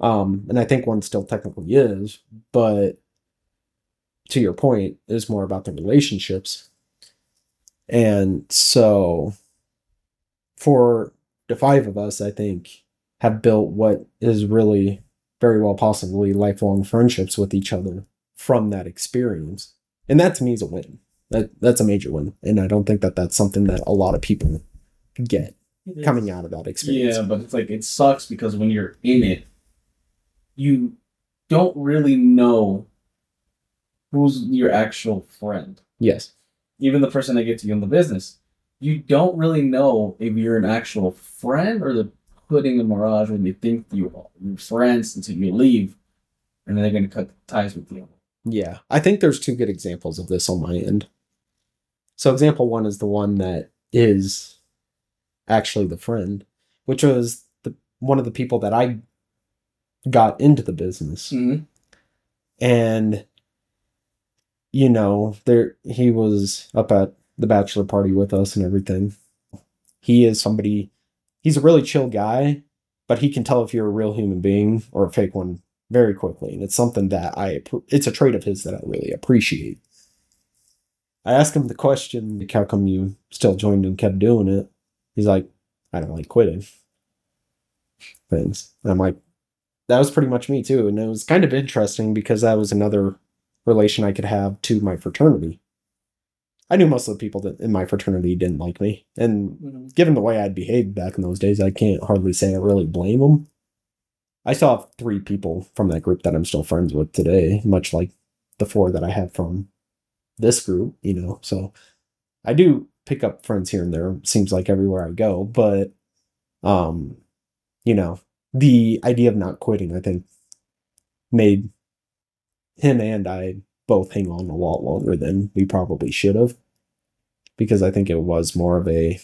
Um, and I think one still technically is, but to your point, is more about the relationships. And so for the five of us, I think, have built what is really very well possibly lifelong friendships with each other from that experience. And that to me is a win. That that's a major win. And I don't think that that's something that a lot of people get coming out of that experience. Yeah, but it's like it sucks because when you're in it, you don't really know who's your actual friend. Yes. Even the person that gets you in the business, you don't really know if you're an actual friend or the putting a mirage when they think you are your friends until you leave, and then they're gonna cut ties with you. Yeah. I think there's two good examples of this on my end. So example one is the one that is actually the friend, which was the one of the people that I got into the business. Mm-hmm. And you know, there he was up at the bachelor party with us and everything. He is somebody he's a really chill guy, but he can tell if you're a real human being or a fake one very quickly, and it's something that I, it's a trait of his that I really appreciate. I asked him the question, like, how come you still joined and kept doing it? He's like, I don't like quitting things. And I'm like, that was pretty much me too. And it was kind of interesting because that was another relation I could have to my fraternity. I knew most of the people that in my fraternity didn't like me. And given the way I'd behaved back in those days, I can't hardly say I really blame them. I still have three people from that group that I'm still friends with today, much like the four that I have from this group, you know. So I do pick up friends here and there, seems like everywhere I go, but um, you know, the idea of not quitting, I think, made him and I both hang on a lot longer than we probably should have. Because I think it was more of a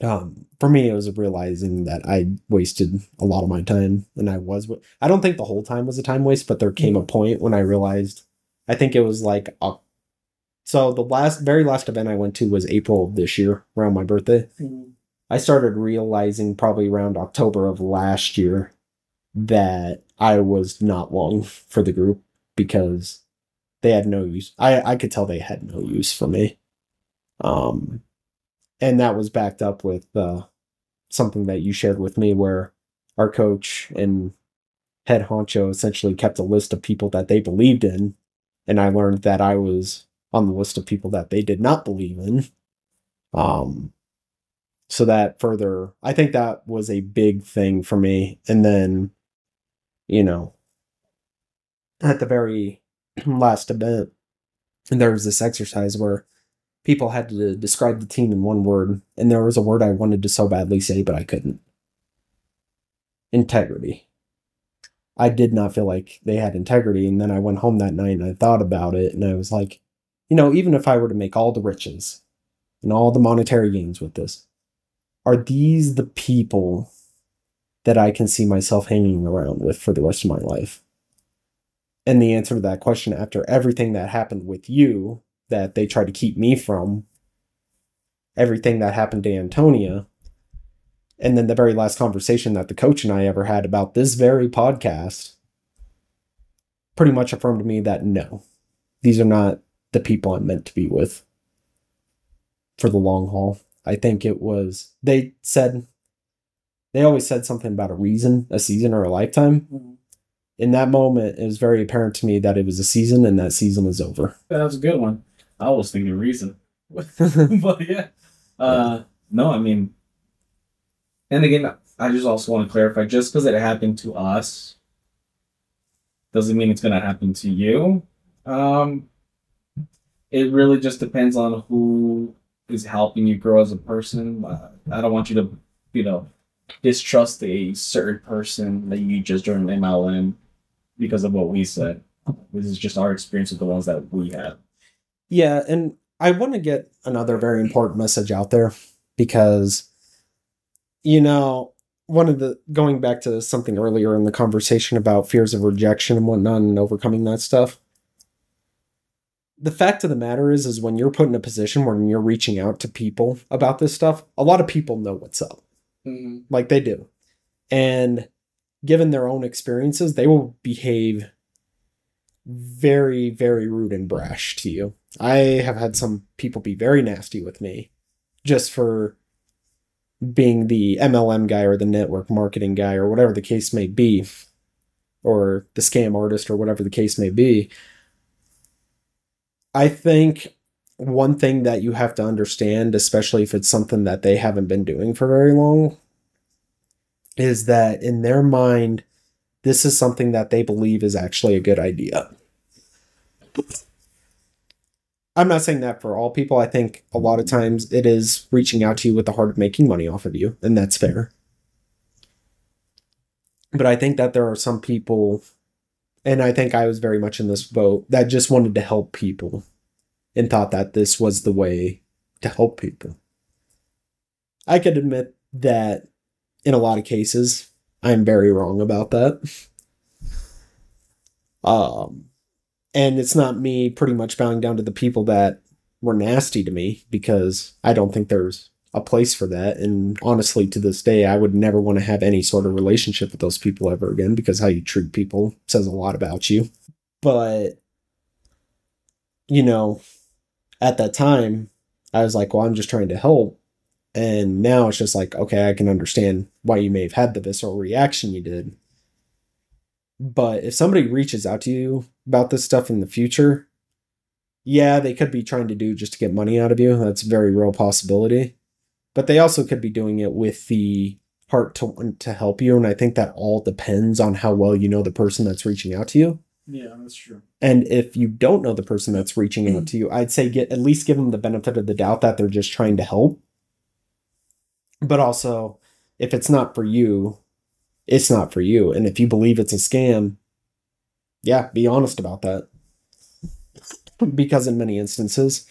um for me it was realizing that I wasted a lot of my time and I was I don't think the whole time was a time waste, but there came a point when I realized I think it was like uh, so the last very last event I went to was April of this year around my birthday. I started realizing probably around October of last year that I was not long for the group because they had no use. I, I could tell they had no use for me. Um, and that was backed up with uh, something that you shared with me where our coach and head honcho essentially kept a list of people that they believed in. And I learned that I was on the list of people that they did not believe in. Um, so that further i think that was a big thing for me and then you know at the very (clears throat) last event there was this exercise where people had to describe the team in one word and there was a word i wanted to so badly say but i couldn't integrity i did not feel like they had integrity and then i went home that night and i thought about it and i was like you know even if i were to make all the riches and all the monetary gains with this are these the people that I can see myself hanging around with for the rest of my life? And the answer to that question, after everything that happened with you, that they tried to keep me from, everything that happened to Antonia, and then the very last conversation that the coach and I ever had about this very podcast, pretty much affirmed to me that no, these are not the people I'm meant to be with for the long haul. I think it was they said they always said something about a reason, a season, or a lifetime. Mm-hmm. In that moment, it was very apparent to me that it was a season and that season is over. That was a good one. I was thinking reason, (laughs) (laughs) but yeah, uh, no, I mean, and again, I just also want to clarify: just because it happened to us, doesn't mean it's gonna happen to you. Um, it really just depends on who is helping you grow as a person. Uh, I don't want you to, you know, distrust a certain person that you just joined MLM because of what we said. This is just our experience with the ones that we had. Yeah, and I want to get another very important message out there because, you know, one of the going back to something earlier in the conversation about fears of rejection and whatnot and overcoming that stuff. The fact of the matter is, is when you're put in a position where you're reaching out to people about this stuff, a lot of people know what's up. Mm-hmm. like they do. And given their own experiences, they will behave very, very rude and brash to you. I have had some people be very nasty with me just for being the MLM guy or the network marketing guy or whatever the case may be, or the scam artist or whatever the case may be. I think one thing that you have to understand, especially if it's something that they haven't been doing for very long, is that in their mind, this is something that they believe is actually a good idea. I'm not saying that for all people. I think a lot of times it is reaching out to you with the heart of making money off of you, and that's fair. But I think that there are some people, and I think I was very much in this boat, that just wanted to help people and thought that this was the way to help people. I could admit that in a lot of cases, I'm very wrong about that. Um, and it's not me pretty much bowing down to the people that were nasty to me because I don't think there's a place for that. And honestly, to this day, I would never want to have any sort of relationship with those people ever again because how you treat people says a lot about you. But, you know, at that time, I was like, well, I'm just trying to help. And now it's just like, okay, I can understand why you may have had the visceral reaction you did. But if somebody reaches out to you about this stuff in the future, yeah, they could be trying to do just to get money out of you. That's a very real possibility. But they also could be doing it with the heart to, to help you. And I think that all depends on how well you know the person that's reaching out to you. Yeah, that's true. And if you don't know the person that's reaching out (clears throat) to you, I'd say get at least give them the benefit of the doubt that they're just trying to help. But also, if it's not for you, it's not for you. And if you believe it's a scam, yeah, be honest about that. because in many instances,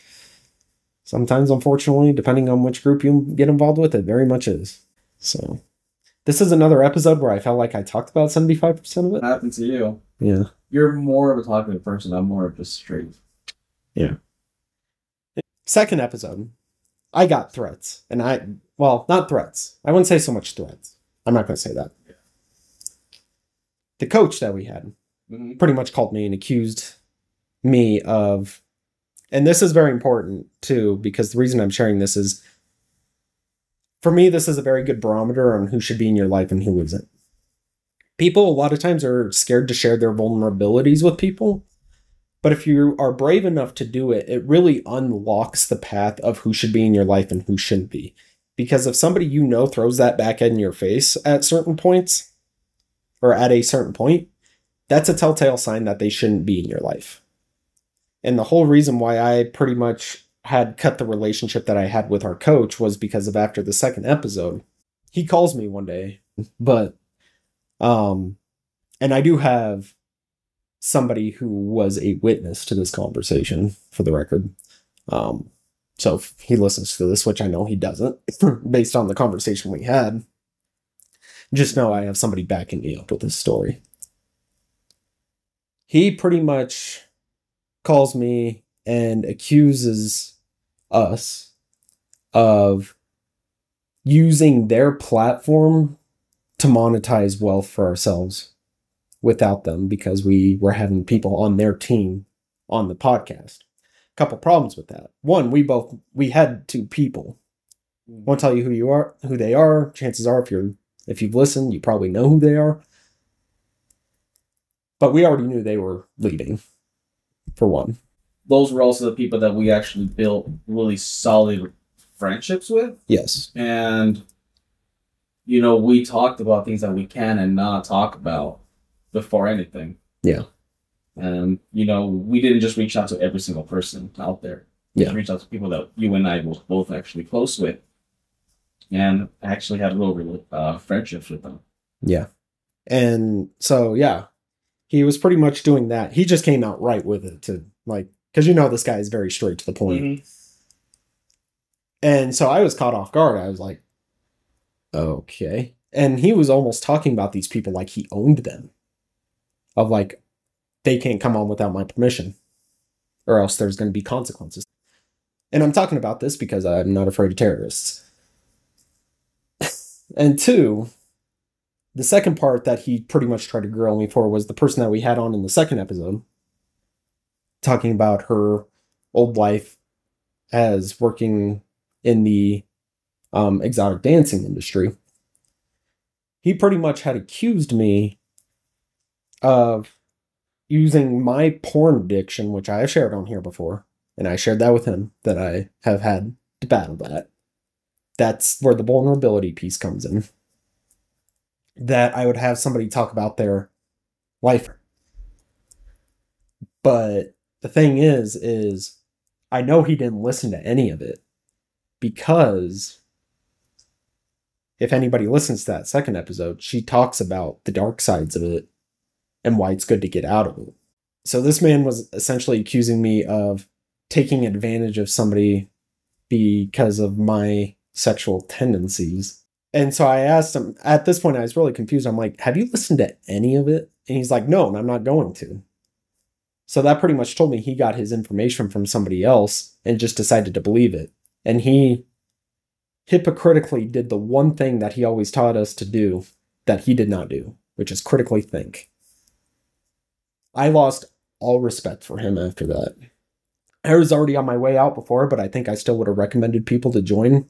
sometimes unfortunately, depending on which group you get involved with, it very much is. So this is another episode where I felt like I talked about 75% of it. happened to you? Yeah. You're more of a talkative person. I'm more of just straight. Yeah. Second episode, I got threats. And I, well, not threats. I wouldn't say so much threats. I'm not going to say that. Yeah. The coach that we had Mm-hmm. pretty much called me and accused me of, and this is very important too, because the reason I'm sharing this is for me, this is a very good barometer on who should be in your life and who isn't. People, a lot of times, are scared to share their vulnerabilities with people. But if you are brave enough to do it, it really unlocks the path of who should be in your life and who shouldn't be. Because if somebody you know throws that back in your face at certain points, or at a certain point, that's a telltale sign that they shouldn't be in your life. And the whole reason why I pretty much had cut the relationship that I had with our coach was because of after the second episode. He calls me one day, (laughs) but um and I do have somebody who was a witness to this conversation for the record. Um so he listens to this, which I know he doesn't, (laughs) based on the conversation we had, just know I have somebody backing me up with this story he pretty much calls me and accuses us of using their platform to monetize wealth for ourselves without them because we were having people on their team on the podcast. A couple problems with that. One, we both we had two people. Won't tell you who you are, who they are. Chances are, if you're if you've listened, you probably know who they are. But we already knew they were leaving, for one. Those were also the people that we actually built really solid friendships with. Yes. And, you know, we talked about things that we can and not talk about before anything. Yeah. And, you know, we didn't just reach out to every single person out there. We Yeah. reached out to people that you and I were both actually close with. And actually had a little uh, friendships with them. Yeah. And so, yeah, he was pretty much doing that. He just came out right with it to like, because you know, this guy is very straight to the point. Mm-hmm. And so I was caught off guard. I was like, okay. And he was almost talking about these people like he owned them. Of like, they can't come on without my permission, or else there's going to be consequences. And I'm talking about this because I'm not afraid of terrorists. (laughs) and two, the second part that he pretty much tried to grill me for was the person that we had on in the second episode, talking about her old life as working in the um, exotic dancing industry. He pretty much had accused me of using my porn addiction, which I have shared on here before, and I shared that with him that I have had to battle that. That's where the vulnerability piece comes in. That I would have somebody talk about their life. But the thing is, is I know he didn't listen to any of it because if anybody listens to that second episode, she talks about the dark sides of it and why it's good to get out of it. So this man was essentially accusing me of taking advantage of somebody because of my sexual tendencies. And so I asked him at this point, I was really confused. I'm like, Have you listened to any of it? And he's like, No, and I'm not going to. So that pretty much told me he got his information from somebody else and just decided to believe it. And he hypocritically did the one thing that he always taught us to do that he did not do, which is critically think. I lost all respect for him after that. I was already on my way out before, but I think I still would have recommended people to join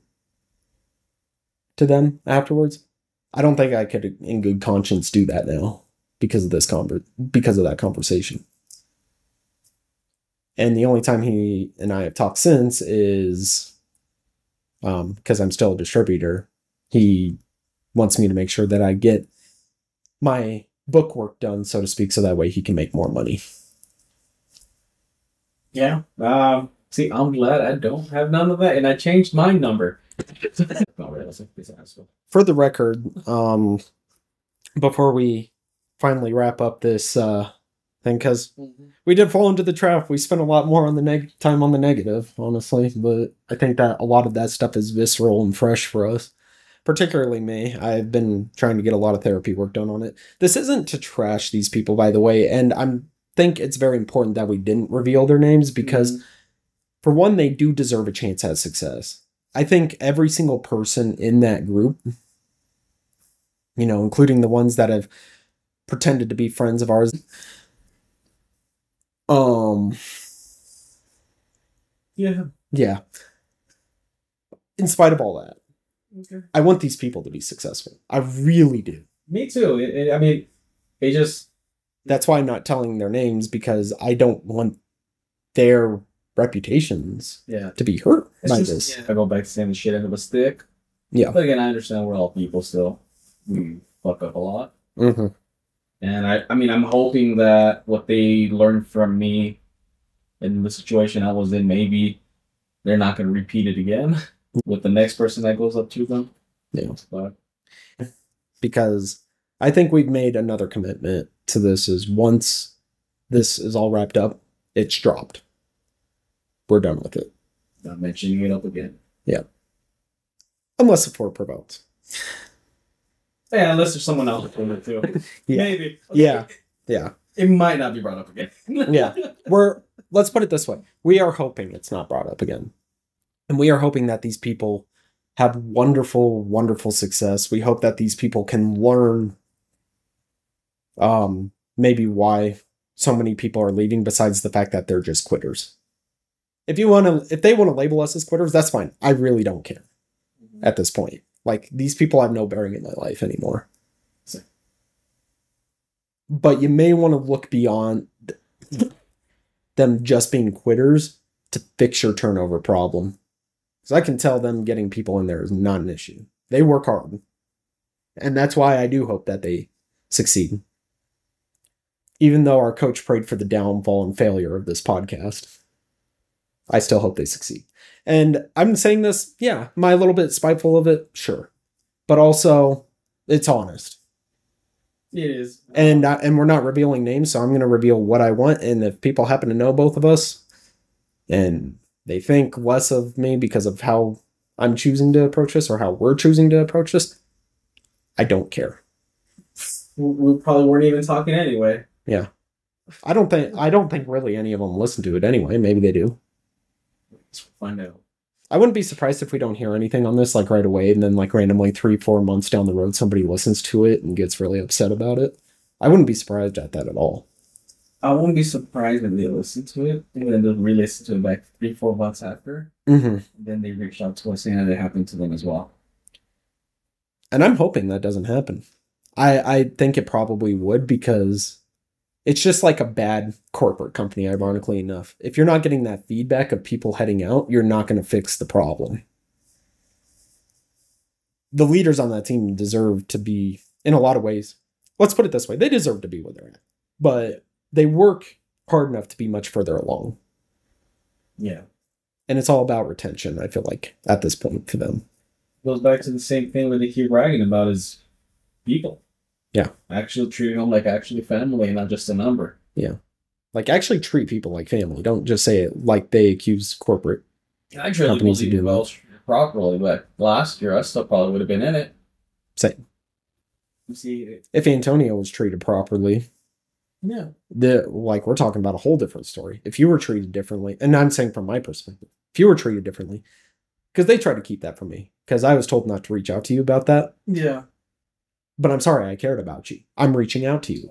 to them afterwards. I don't think I could, in good conscience, do that now because of this conver- because of that conversation. And the only time he and I have talked since is um because I'm still a distributor. He wants me to make sure that I get my book work done, so to speak, so that way he can make more money. Yeah. Um. See, I'm glad I don't have none of that, and I changed my number. For the record, um, before we finally wrap up this uh thing, because we did fall into the trap. We spent a lot more on the neg time on the negative, honestly, but I think that a lot of that stuff is visceral and fresh for us. Particularly me. I've been trying to get a lot of therapy work done on it. This isn't to trash these people, by the way, and I'm think it's very important that we didn't reveal their names because for one, they do deserve a chance at success. I think every single person in that group, you know, including the ones that have pretended to be friends of ours, um, Yeah. yeah. In spite of all that, Okay. I want these people to be successful. I really do. Me too. It, it- I mean, it just That's why I'm not telling their names because I don't want their reputations yeah. to be hurt It's by just, this. yeah, I go back to saying the shit end of a stick. Yeah. But again, I understand we're all people still. We fuck up a lot. hmm And I, I mean, I'm hoping that what they learned from me in the situation I was in, maybe they're not going to repeat it again (laughs) with the next person that goes up to them. Yeah. But because I think we've made another commitment to this is once this is all wrapped up, it's dropped. We're done with it. not mentioning it up again. Yeah. Unless the floor provokes. Yeah, unless there's someone else doing it too. (laughs) Yeah. Maybe. Yeah. Yeah. It might not be brought up again. (laughs) Yeah. We're let's put it this way. We are hoping it's not brought up again. And we are hoping that these people have wonderful, wonderful success. We hope that these people can learn um maybe why so many people are leaving besides the fact that they're just quitters. If you want to if they want to label us as quitters, that's fine. I really don't care mm-hmm. at this point. Like these people have no bearing in my life anymore. So- But you may want to look beyond them just being quitters to fix your turnover problem. Because I can tell them getting people in there is not an issue. They work hard. And that's why I do hope that they succeed. Even though our coach prayed for the downfall and failure of this podcast, I still hope they succeed. And I'm saying this, yeah, am I a little bit spiteful of it? Sure. But also, it's honest. It is. And I, and we're not revealing names, so I'm going to reveal what I want. And if people happen to know both of us, and they think less of me because of how I'm choosing to approach this or how we're choosing to approach this, I don't care. we we probably weren't even talking anyway. Yeah, I don't think I don't think really any of them listen to it anyway. Maybe they do. Let's find out. I wouldn't be surprised if we don't hear anything on this like right away, and then like randomly three, four months down the road, somebody listens to it and gets really upset about it. I wouldn't be surprised at that at all. I wouldn't be surprised if they listen to it and then they'll re-listen to it like three, four months after. Mm-hmm. then they reach out to us saying that it happened to them as well. And I'm hoping that doesn't happen. I I think it probably would because it's just like a bad corporate company, ironically enough. If you're not getting that feedback of people heading out, you're not going to fix the problem. The leaders on that team deserve to be, in a lot of ways, let's put it this way they deserve to be where they're at. But they work hard enough to be much further along. Yeah. And it's all about retention, I feel like, at this point for them. Goes back to the same thing where they keep bragging about is people. Yeah. Actually treating them like actually family and not just a number. Yeah. Like, actually treat people like family. Don't just say it like they accuse corporate. I truly Companies believe do well properly, but last year I still probably would have been in it. You see, if Antonia was treated properly, yeah. the like we're talking about a whole different story. If you were treated differently, and I'm saying from my perspective, if you were treated differently, because they tried to keep that from me, because I was told not to reach out to you about that. Yeah. But I'm sorry, I cared about you. I'm reaching out to you.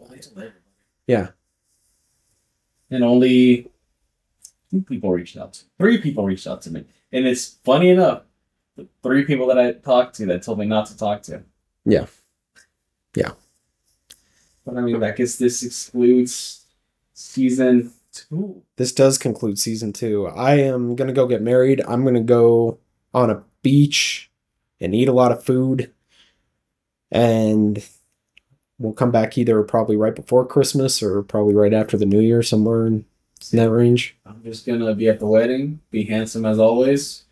Yeah, And only two people reached out to three people reached out to me. And it's funny enough, the three people that I talked to that told me not to talk to. Yeah. Yeah. But I mean, I guess this excludes season two. this does conclude season two. I am gonna go get married. I'm gonna go on a beach and eat a lot of food, and we'll come back either probably right before Christmas or probably right after the New Year, somewhere in that range. I'm just gonna be at the wedding, be handsome as always.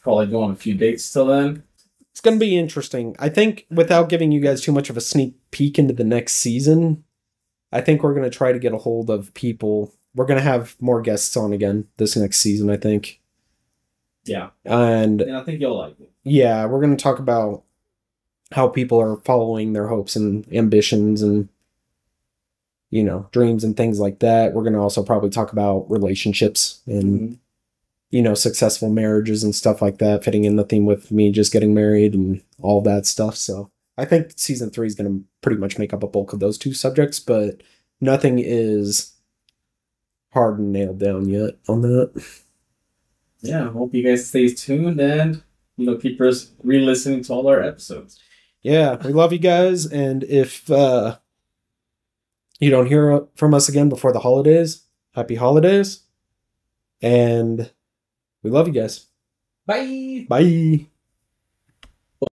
Probably go on a few dates till then. It's gonna be interesting. I think without giving you guys too much of a sneak peek into the next season, I think we're gonna try to get a hold of people. We're gonna have more guests on again this next season, I think. Yeah. And And I think you'll like it. yeah, we're going to talk about how people are following their hopes and ambitions and you know, dreams and things like that. We're going to also probably talk about relationships and mm-hmm. you know, successful marriages and stuff like that, fitting in the theme with me just getting married and all that stuff. So, I think season 3 is going to pretty much make up a bulk of those two subjects, but nothing is hard and nailed down yet on that. Yeah, hope you guys stay tuned and you know keep us re-listening to all our episodes. Yeah we love you guys and if uh you don't hear from us again before the holidays happy holidays and we love you guys Bye. bye